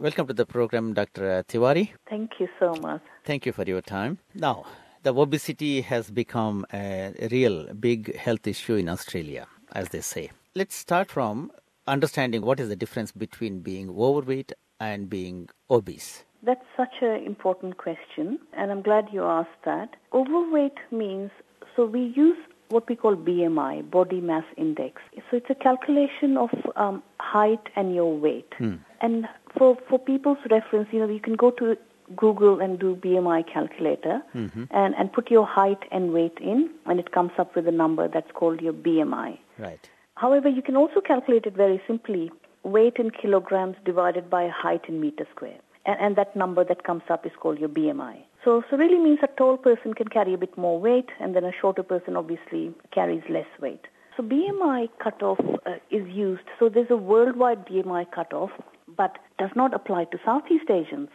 Welcome to the program, Dr. Tiwari. Thank you so much. Thank you for your time. Now, the obesity has become a real big health issue in Australia, as they say. Let's start from understanding what is the difference between being overweight and being obese. That's such an important question, and I'm glad you asked that. Overweight means so we use what we call BMI, body mass index. So it's a calculation of um, height and your weight. And for, for people's reference, you know, you can go to Google and do BMI calculator and, and put your height and weight in, and it comes up with a number that's called your BMI. Right. However, you can also calculate it very simply weight in kilograms divided by height in meter square. And, and that number that comes up is called your BMI. So, so really means a tall person can carry a bit more weight, and then a shorter person obviously carries less weight. So BMI cutoff uh, is used. So there's a worldwide BMI cutoff, but does not apply to Southeast Asians.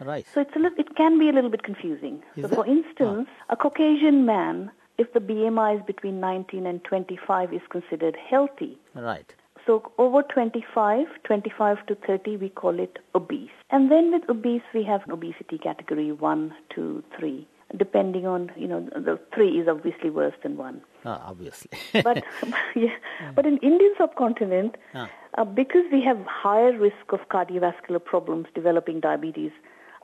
Right. So it's a little, it can be a little bit confusing. Is so it? for instance, ah. a Caucasian man, if the BMI is between 19 and 25, is considered healthy. Right. So over 25, 25 to 30, we call it obese. And then with obese, we have obesity category 1, 2, 3. Depending on, you know, the 3 is obviously worse than 1. Ah, obviously. But, yeah, but in Indian subcontinent, Ah. uh, because we have higher risk of cardiovascular problems, developing diabetes,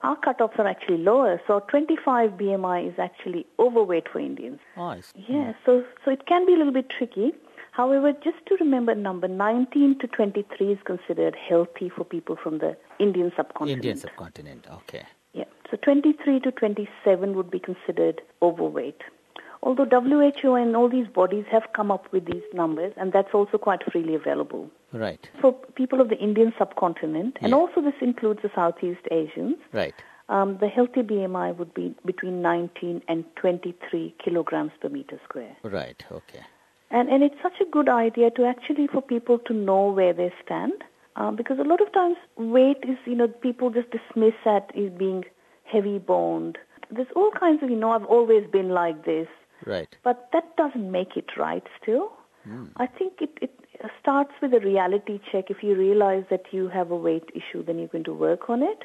our cutoffs are actually lower. So 25 BMI is actually overweight for Indians. oh. Yeah, so so it can be a little bit tricky. However, just to remember, number 19 to 23 is considered healthy for people from the Indian subcontinent. Indian subcontinent. Okay. Yeah, so 23 to 27 would be considered overweight. Although WHO and all these bodies have come up with these numbers, and that's also quite freely available. Right. For people of the Indian subcontinent, and also this includes the Southeast Asians, Right. um, the healthy BMI would be between 19 and 23 kilograms per meter square. Right. Okay. And, and it's such a good idea to actually for people to know where they stand. Um, because a lot of times weight is, you know, people just dismiss that as being heavy boned. There's all kinds of, you know, I've always been like this. Right. But that doesn't make it right still. I think it, it starts with a reality check. If you realize that you have a weight issue, then you're going to work on it.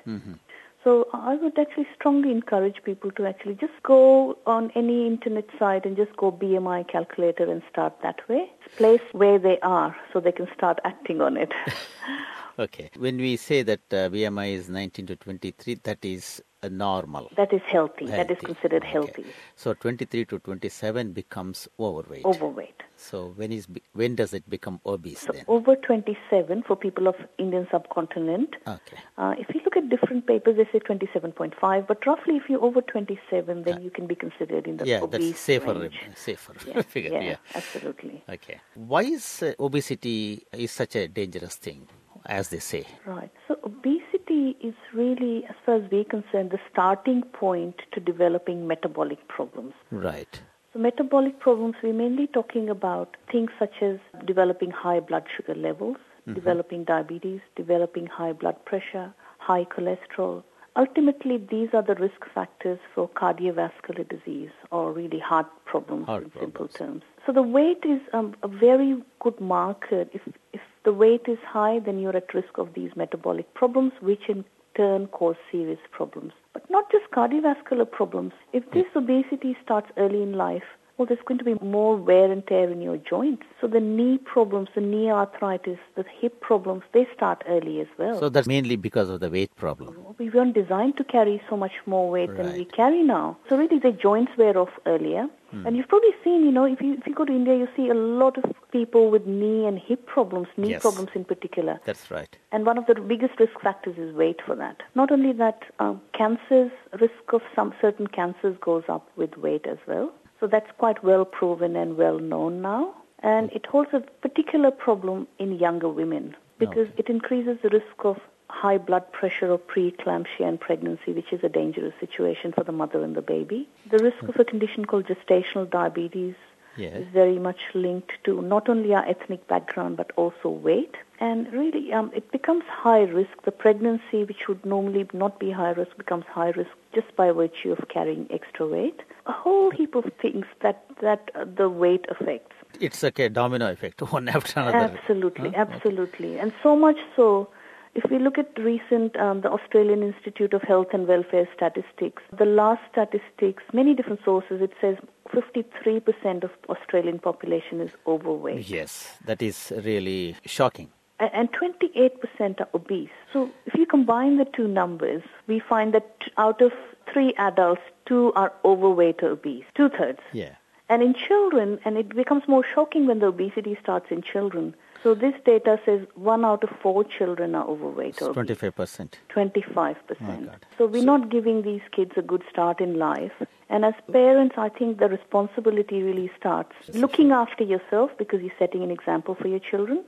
So I would actually strongly encourage people to actually just go on any internet site and just go BMI calculator and start that way. Place where they are so they can start acting on it. Okay. When we say that uh, BMI is 19 to 23, that is a normal. that is healthy. That is considered Okay. healthy. So 23 to 27 becomes overweight. Overweight. So when is when does it become obese So then? over 27 for people of Indian subcontinent. Okay. Uh, if you look at different papers, they say 27.5, but roughly if you're over 27, then you can be considered in the Yeah, obese that's safer range. safer Yeah, figure. yeah, Yeah. absolutely. Okay. Why is uh, obesity is such a dangerous thing, as they say? Right. So obesity is really, as far as we're concerned, the starting point to developing metabolic problems. Right. So metabolic problems, we're mainly talking about things such as developing high blood sugar levels, developing diabetes, developing high blood pressure, high cholesterol. Ultimately, these are the risk factors for cardiovascular disease or really heart problems Heart in simple problems. terms. So the weight is um, a very good marker. If, if the weight is high, then you're at risk of these metabolic problems, which in turn cause serious problems. But not just cardiovascular problems. If this obesity starts early in life, well, there's going to be more wear and tear in your joints. So the knee problems, the knee arthritis, the hip problems, they start early as well. So that's mainly because of the weight problem. we weren't designed to carry so much more weight than we carry now. So really, the joints wear off earlier. And you've probably seen, you know, if you if you go to India, you see a lot of people with knee and hip problems, knee Yes. problems in particular. That's right. And one of the biggest risk factors is weight for that. Not only that, um, cancers, risk of some certain cancers goes up with weight as well. So that's quite well proven and well known now. And it holds a particular problem in younger women because Okay. it increases the risk of high blood pressure or preeclampsia in pregnancy, which is a dangerous situation for the mother and the baby. The risk of a condition called gestational diabetes Yes. is very much linked to not only our ethnic background but also weight. And really, um, it becomes high risk. The pregnancy, which would normally not be high risk, becomes high risk just by virtue of carrying extra weight. A whole heap of things that that uh, the weight affects. It's like a domino effect, one after another. Absolutely, Huh? absolutely. And so much so, If we look at recent, um, the Australian Institute of Health and Welfare statistics, the last statistics, many different sources, it says 53% of Australian population is overweight. Yes, that is really shocking. And 28% are obese. So if you combine the two numbers, we find that out of three adults, two are overweight or obese, two thirds. Yeah. And in children, and it becomes more shocking when the obesity starts in children. So this data says one out of four children are overweight or 25%. 25%. God. So we're not giving these kids a good start in life. And as parents, I think the responsibility really starts looking after yourself because you're setting an example for your children.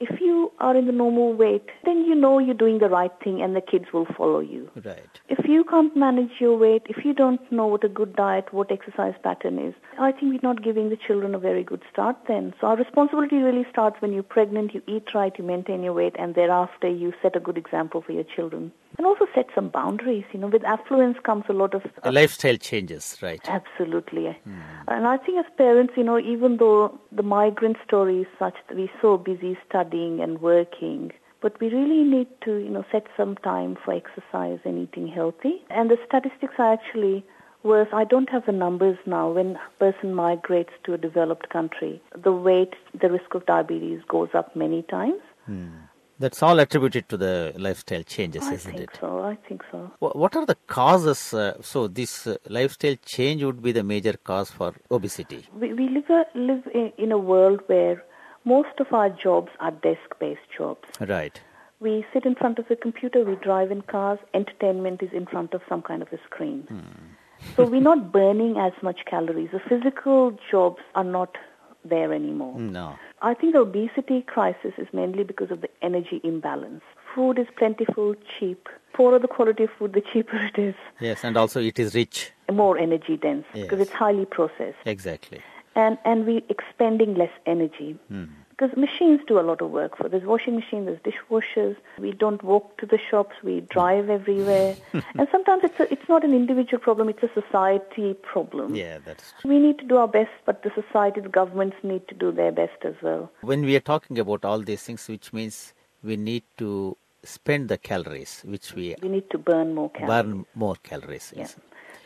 If you are in the normal weight, then you know you're doing the right thing and the kids will follow you. Right. If you can't manage your weight, if you don't know what a good diet, what exercise pattern is, I think we're not giving the children a very good start then. So our responsibility really starts when you're pregnant, you eat right, you maintain your weight, and thereafter you set a good example for your children. And also set some boundaries. You know, with affluence comes a lot of uh, The lifestyle changes, right? Absolutely. Hmm. And I think as parents, you know, even though the migrant story is such that we're so busy studying and working, but we really need to, you know, set some time for exercise and eating healthy. And the statistics are actually worse. I don't have the numbers now. When a person migrates to a developed country, the weight, the risk of diabetes goes up many times. That's all attributed to the lifestyle changes, I isn't think it? so. I think so. What are the causes? Uh, so, this uh, lifestyle change would be the major cause for obesity. We, we live, a, live in, in a world where most of our jobs are desk-based jobs. Right. We sit in front of a computer, we drive in cars, entertainment is in front of some kind of a screen. Hmm. so we're not burning as much calories. The physical jobs are not there anymore. Hmm, no. I think the obesity crisis is mainly because of the energy imbalance. Food is plentiful, cheap. Poorer the quality of food, the cheaper it is. Yes, and also it is rich. More energy dense because it's highly processed. Exactly. And and we expending less energy. Hmm. Because machines do a lot of work for there's washing machines there's dishwashers we don't walk to the shops we drive everywhere. And sometimes it's a, it's not an individual problem it's a society problem. Yeah, that's we need to do our best but the society the governments need to do their best as well. When we are talking about all these things, which means we need to spend the calories, which we we need to burn more calories. burn more calories. Yeah.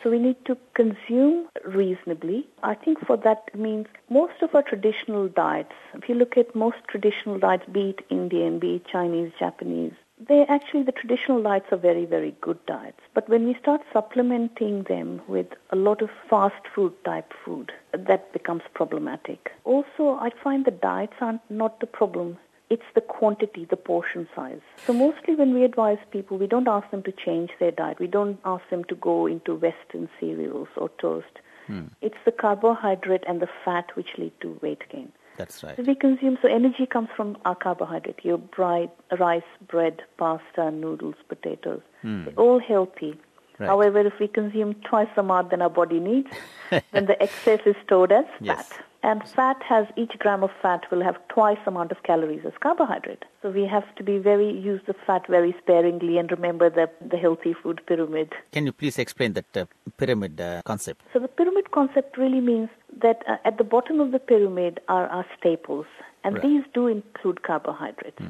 So we need to consume reasonably. I think for that means most of our traditional diets, if you look at most traditional diets, be it Indian, be it Chinese, Japanese, they actually, the traditional diets are very, very good diets. But when we start supplementing them with a lot of fast food type food, that becomes problematic. Also, I find the diets are not not the problem it's the quantity, the portion size. So mostly when we advise people, we don't ask them to change their diet. We don't ask them to go into Western cereals or toast. Hmm. It's the carbohydrate and the fat which lead to weight gain. That's right. So we consume, so energy comes from our carbohydrate, your bright, rice, bread, pasta, noodles, potatoes. Hmm. They're all healthy. Right. However, if we consume twice the amount than our body needs, then the excess is stored as Yes. fat. And fat has, each gram of fat will have twice the amount of calories as carbohydrate. So we have to be very, use the fat very sparingly and remember the, the healthy food pyramid. Can you please explain that uh, pyramid uh, concept? So the pyramid concept really means that uh, at the bottom of the pyramid are our staples, and Right. these do include carbohydrates,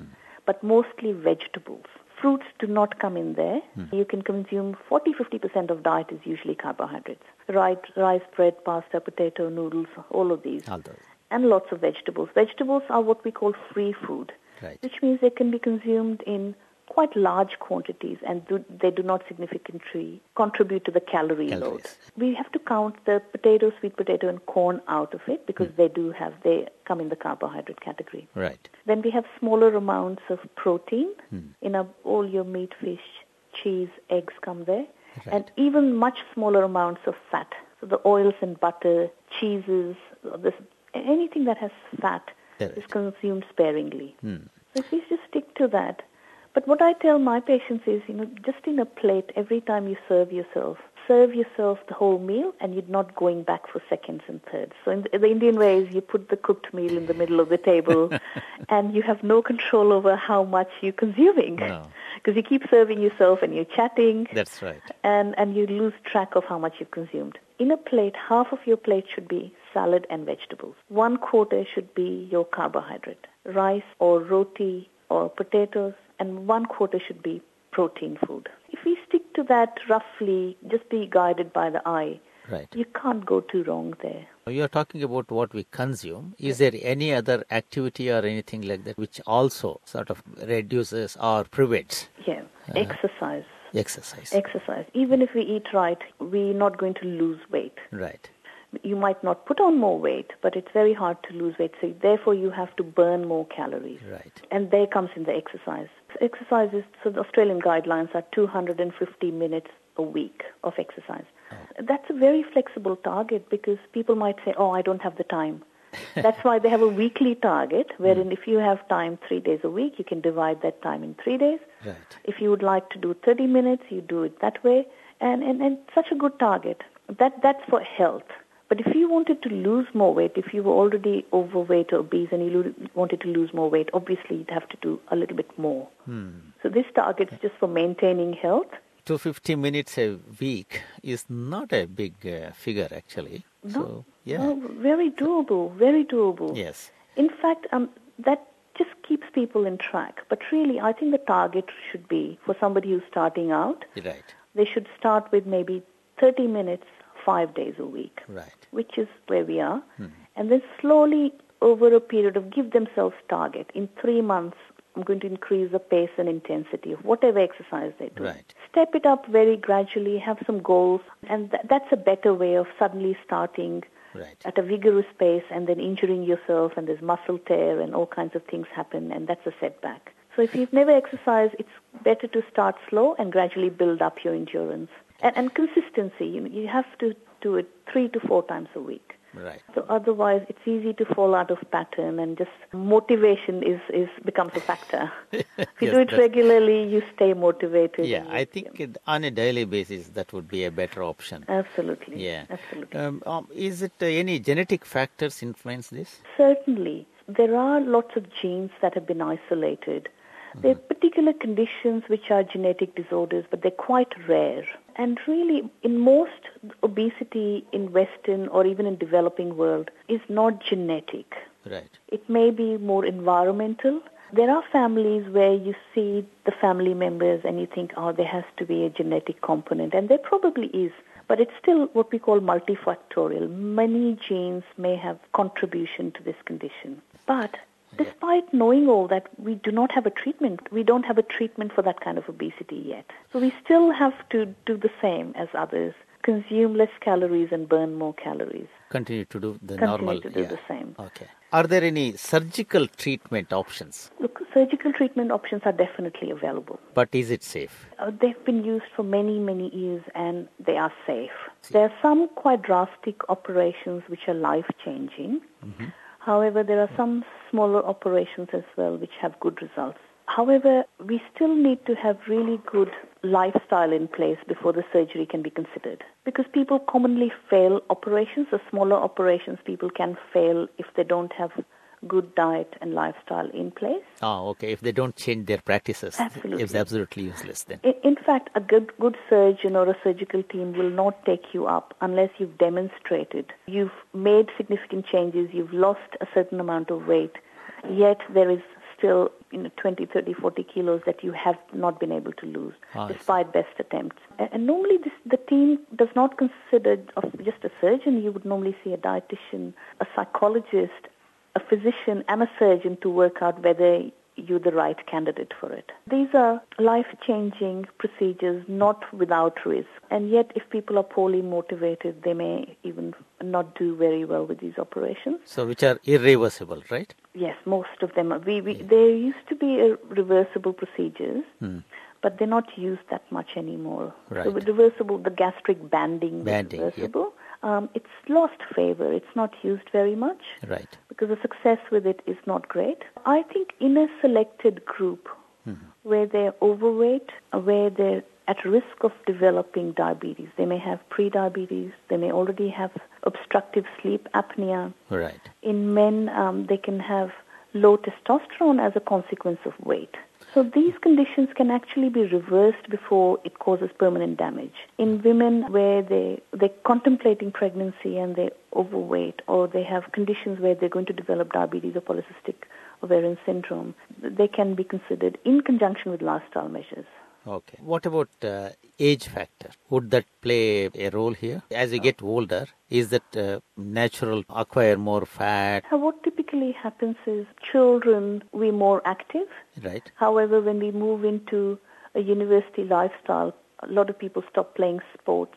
but mostly vegetables. Fruits do not come in there. Hmm. You can consume 40-50% of diet is usually carbohydrates. Right, rice, bread, pasta, potato, noodles, all of these. All those. And lots of vegetables. Vegetables are what we call free food, Right. which means they can be consumed in quite large quantities and do, they do not significantly contribute to the calorie load. We have to count the potato, sweet potato, and corn out of it because hmm. they do have, they come in the carbohydrate category. Right. Then we have smaller amounts of protein hmm. in a, all your meat, fish, cheese, eggs come there, and even much smaller amounts of fat. So the oils and butter, cheeses, this anything that has fat Correct. is consumed sparingly. Hmm. So if we just stick to that. But what I tell my patients is, you know, just in a plate every time you serve yourself, serve yourself the whole meal and you're not going back for seconds and thirds. So in the, the Indian way is you put the cooked meal in the middle of the table and you have no control over how much you're consuming. No. Because you keep serving yourself and you're chatting That's right. and, and you lose track of how much you've consumed. In a plate, half of your plate should be salad and vegetables. One quarter should be your carbohydrate, rice or roti or potatoes, and one quarter should be protein food. If we stick to that roughly, just be guided by the eye, Right. you can't go too wrong there. You are talking about what we consume. Is there any other activity or anything like that which also sort of reduces or prevents Yeah, uh-huh. exercise. exercise? Exercise. Even if we eat right, we're not going to lose weight. right. You might not put on more weight, but it's very hard to lose weight. So therefore, you have to burn more calories. Right. And there comes in the exercise. Exercise is, so the Australian guidelines are 250 minutes a week of exercise. Oh. That's a very flexible target because people might say, oh, I don't have the time. That's why they have a weekly target, wherein if you have time three days a week, you can divide that time in three days. Right. If you would like to do 30 minutes, you do it that way. And, and, and such a good target. That, that's for health. But if you wanted to lose more weight, if you were already overweight or obese and you lo- wanted to lose more weight, obviously you'd have to do a little bit more. So this target is just for maintaining health. 250 minutes a week is not a big uh, figure actually. So, yeah. No, very doable, very doable. Yes. In fact, um, that just keeps people in track. But really, I think the target should be for somebody who's starting out, Right. they should start with maybe 30 minutes, five days a week. Right. Which is where we are, hmm. and then slowly over a period of give themselves target. In three months, I'm going to increase the pace and intensity of whatever exercise they do. Right. Step it up very gradually, have some goals, and th- that's a better way of suddenly starting Right. at a vigorous pace and then injuring yourself, and there's muscle tear and all kinds of things happen, and that's a setback. So if you've never exercised, it's better to start slow and gradually build up your endurance. And, and consistency, you, you have to do it three to four times a week. Right. So otherwise, it's easy to fall out of pattern, and just motivation is, is becomes a factor. if you Yes, do it regularly, you stay motivated. Yeah, I think it, on a daily basis that would be a better option. absolutely. Yeah. absolutely. Um, um, is it uh, any genetic factors influence this? Certainly, there are lots of genes that have been isolated. There are particular conditions which are genetic disorders, but they're quite rare. And really, in most obesity in Western or even in developing world is not genetic. Right. It may be more environmental. There are families where you see the family members and you think, oh, there has to be a genetic component, and there probably is. But it's still what we call multifactorial. Many genes may have contribution to this condition. But despite knowing all that, we do not have a treatment. We don't have a treatment for that kind of obesity yet. So we still have to do the same as others. Consume less calories and burn more calories. Continue to do the Continue normal. to do yeah. the same. Okay. Are there any surgical treatment options? Look, surgical treatment options are definitely available. But is it safe? Uh, they've been used for many, many years and they are safe. There are some quite drastic operations which are life changing. However, there are some smaller operations as well which have good results. However, we still need to have really good lifestyle in place before the surgery can be considered. Because people commonly fail operations, the smaller operations people can fail if they don't have good diet and lifestyle in place. Oh, okay. If they don't change their practices, Absolutely. it's absolutely useless then. In, in fact, a good, good surgeon or a surgical team will not take you up unless you've demonstrated you've made significant changes, you've lost a certain amount of weight, yet there is still you know, 20, 30, 40 kilos that you have not been able to lose ah, see. despite best attempts. And, and normally this, the team does not consider of just a surgeon. You would normally see a dietitian, a psychologist, a physician and a surgeon to work out whether you're the right candidate for it. These are life-changing procedures, not without risk. And yet, if people are poorly motivated, they may even not do very well with these operations. So, which are irreversible, right? Yes, most of them. Are. We, we, There used to be reversible procedures, hmm. but they're not used that much anymore. Right. with reversible, the gastric banding, is Banding, reversible. Um, it's lost favor. It's not used very much Right. because the success with it is not great. I think in a selected group where they're overweight, where they're at risk of developing diabetes, they may have prediabetes, they may already have obstructive sleep apnea. Right. In men, um, they can have low testosterone as a consequence of weight. So these conditions can actually be reversed before it causes permanent damage. In women where they, they're contemplating pregnancy and they're overweight or they have conditions where they're going to develop diabetes or polycystic ovarian syndrome, they can be considered in conjunction with lifestyle measures. Okay. What about uh, age factor? Would that play a role here? As you get older, is that uh, natural acquire more fat? Uh, what typically happens is children we're more active. Right. However, when we move into a university lifestyle, a lot of people stop playing sports.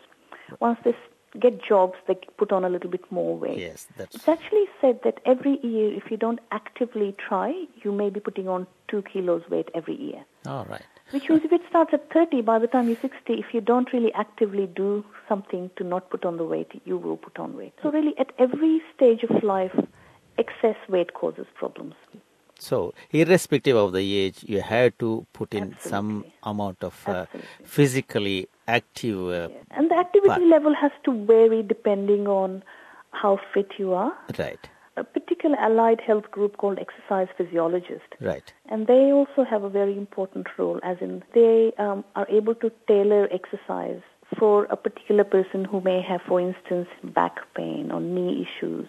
Once they get jobs, they put on a little bit more weight. Yes, that's It's actually said that every year, if you don't actively try, you may be putting on two kilos weight every year. all right. Which means if it starts at 30, by the time you're 60, if you don't really actively do something to not put on the weight, you will put on weight. So really, at every stage of life, excess weight causes problems. So, irrespective of the age, you have to put in some amount of uh, physically active. Uh, And the activity But- level has to vary depending on how fit you are. Right. Particular allied health group called exercise physiologist Right. And they also have a very important role, as in they um, are able to tailor exercise for a particular person who may have, for instance, back pain or knee issues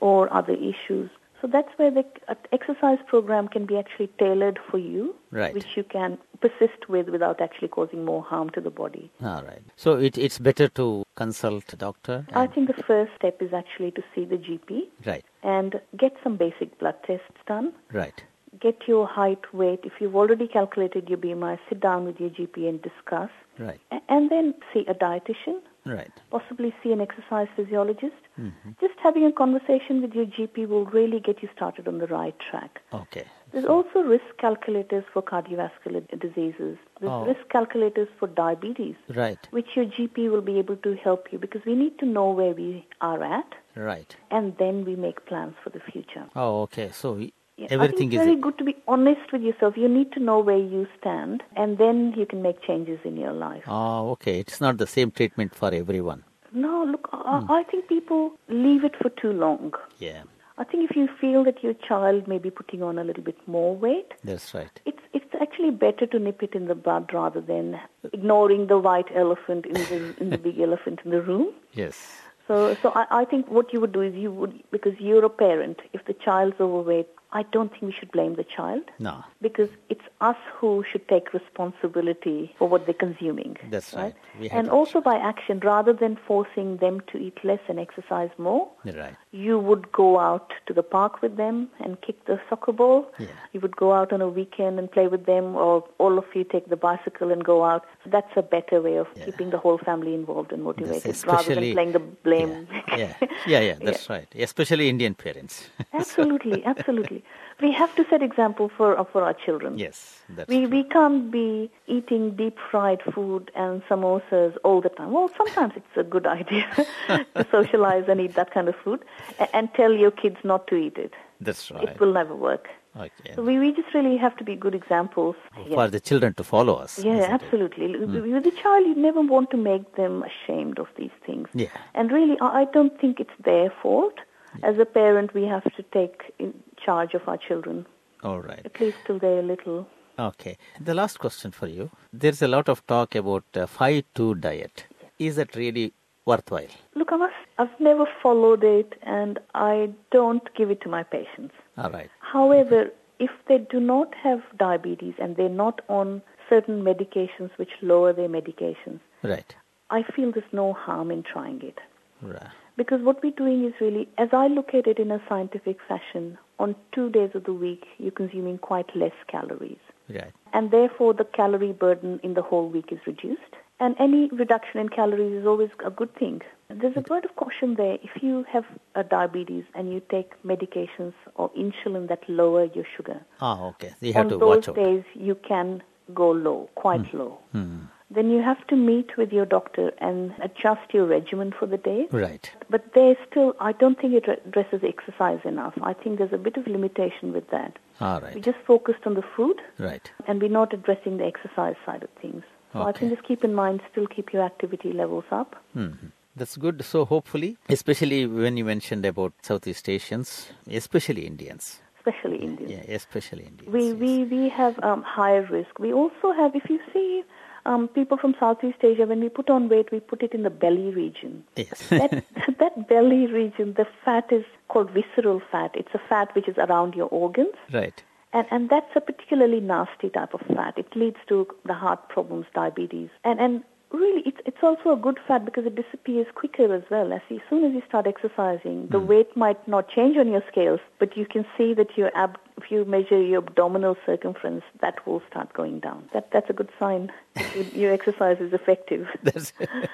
or other issues. So that's where the uh, exercise program can be actually tailored for you, Right. which you can persist with without actually causing more harm to the body. All right. So, it, it's better to consult a doctor. I think the first step is actually to see the GP right. and get some basic blood tests done. Right. get your height, weight. If you've already calculated your BMI, sit down with your GP and discuss. Right. A- And then see a dietitian, Right. possibly see an exercise physiologist. Mm-hmm. Just having a conversation with your GP will really get you started on the right track. Okay. There's also risk calculators for cardiovascular diseases. There's Oh. risk calculators for diabetes, Right. which your GP will be able to help you because we need to know where we are at Right. and then we make plans for the future. Oh, okay. So, Yeah, everything I think is. it's very good to be honest with yourself. You need to know where you stand, and then you can make changes in your life. Oh, okay. It's not the same treatment for everyone. No, look, Hmm. I, I think people leave it for too long. Yeah. I think if you feel that your child may be putting on a little bit more weight, That's right. it's it's actually better to nip it in the bud rather than ignoring the white elephant in the in the big elephant in the room. Yes. So, so I, I think what you would do is you would, because you're a parent, if the child's overweight, I don't think we should blame the child No. because it's us who should take responsibility for what they're consuming. That's right. We And also by action, rather than forcing them to eat less and exercise more, Right. you would go out to the park with them and kick the soccer ball. Yeah. You would go out on a weekend and play with them, or all of you take the bicycle and go out. So that's a better way of Yeah. keeping the whole family involved and motivated, rather than playing the blame. Yeah. yeah. Yeah. Yeah. That's right. Especially Indian parents. absolutely, absolutely. We have to set example for uh, for our children. yes. That's We true. we can't be eating deep fried food and samosas all the time. Well, sometimes it's a good idea to socialize and eat that kind of food, and, and tell your kids not to eat it. That's right. It will never work. Okay. So we, we just really have to be good examples. For the children to follow us. Yeah, absolutely. With the child, you never want to make them ashamed of these things. Yeah. And really, I don't think it's their fault. As a parent, we have to take in charge of our children, All right. at least till they're little. Okay. The last question for you. There's a lot of talk about uh, 5-2 diet. Is that really worthwhile? Look, I must, I've never followed it, and I don't give it to my patients. All right. However, if they do not have diabetes and they're not on certain medications which lower their medications, Right. I feel there's no harm in trying it. Right. Because what we're doing is really, as I look at it in a scientific fashion, on two days of the week, you're consuming quite less calories. Right. And therefore, the calorie burden in the whole week is reduced. And any reduction in calories is always a good thing. There's a word of caution there. If you have a diabetes and you take medications or insulin that lower your sugar, Ah, okay. You have on to those watch out. days you can go low, quite low. Hmm. Then you have to meet with your doctor and adjust your regimen for the day. Right. But there's still, I don't think it addresses exercise enough. I think there's a bit of limitation with that. All We just focused on the food Right. and we're not addressing the exercise side of things. So I think just keep in mind, still keep your activity levels up. hmm That's good. So hopefully, especially when you mentioned about Southeast Asians, especially Indians. especially Indians. Yeah, especially Indians. We, yes. we, we have um, higher risk. We also have, if you see um, people from Southeast Asia, when we put on weight, we put it in the belly region. Yes. that, that belly region, the fat is called visceral fat. It's a fat which is around your organs. right. And, and that's a particularly nasty type of fat. It leads to the heart problems, diabetes. And, and really, it's, it's also a good fat because it disappears quicker as well. As, soon as you start exercising, the hmm. weight might not change on your scales, but you can see that your ab, if you measure your abdominal circumference, that will start going down. That, that's a good sign that your, your exercise is effective. That's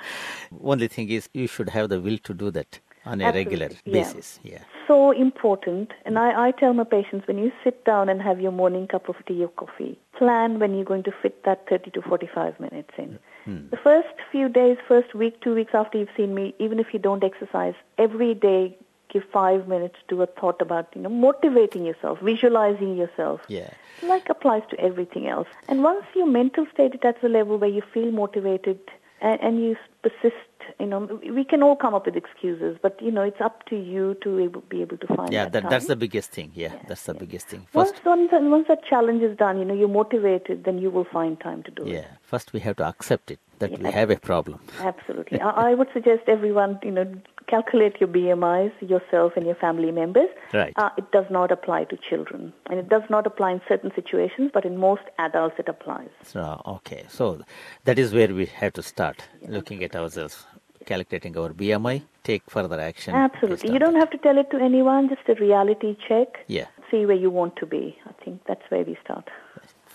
only thing is you should have the will to do that on a Absolutely, regular basis. Yeah. so important. And I, I tell my patients when you sit down and have your morning cup of tea or coffee, plan when you're going to fit that 30 to 45 minutes in. Hmm. The first few days, first week, two weeks after you've seen me, even if you don't exercise, every day give five minutes to a thought about, you know, motivating yourself, visualizing yourself. Yeah. Like applies to everything else. And once your mental state is at the level where you feel motivated and, and you persist, you know, we can all come up with excuses, but you know, it's up to you to able, be able to find Yeah, that, that, that's the biggest thing. Yeah, that's the yeah. biggest thing. First, once, once that challenge is done, you know, you're motivated, then you will find time to do it. yeah, first we have to accept it that we have a problem. Absolutely. I, I would suggest everyone, you know, calculate your BMIs, yourself and your family members. Right. Uh, it does not apply to children. And it does not apply in certain situations, but in most adults it applies. So, okay, so that is where we have to start looking at ourselves, calculating our BMI, take further action. Absolutely. You don't have to tell it to anyone, just a reality check. Yeah. See where you want to be. I think that's where we start.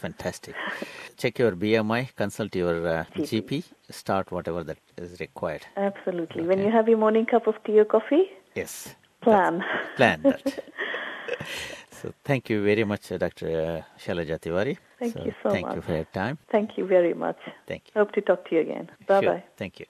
Fantastic. Check your BMI, consult your uh, GP. GP, start whatever that is required. Absolutely. When you have your morning cup of tea or coffee, Yes. plan. Plan that. so thank you very much, uh, Dr. Uh, Shylaja Tiwari. Thank you so much. Thank you for your time. Thank you very much. Thank you. Hope to talk to you again. Bye Sure. bye. Thank you.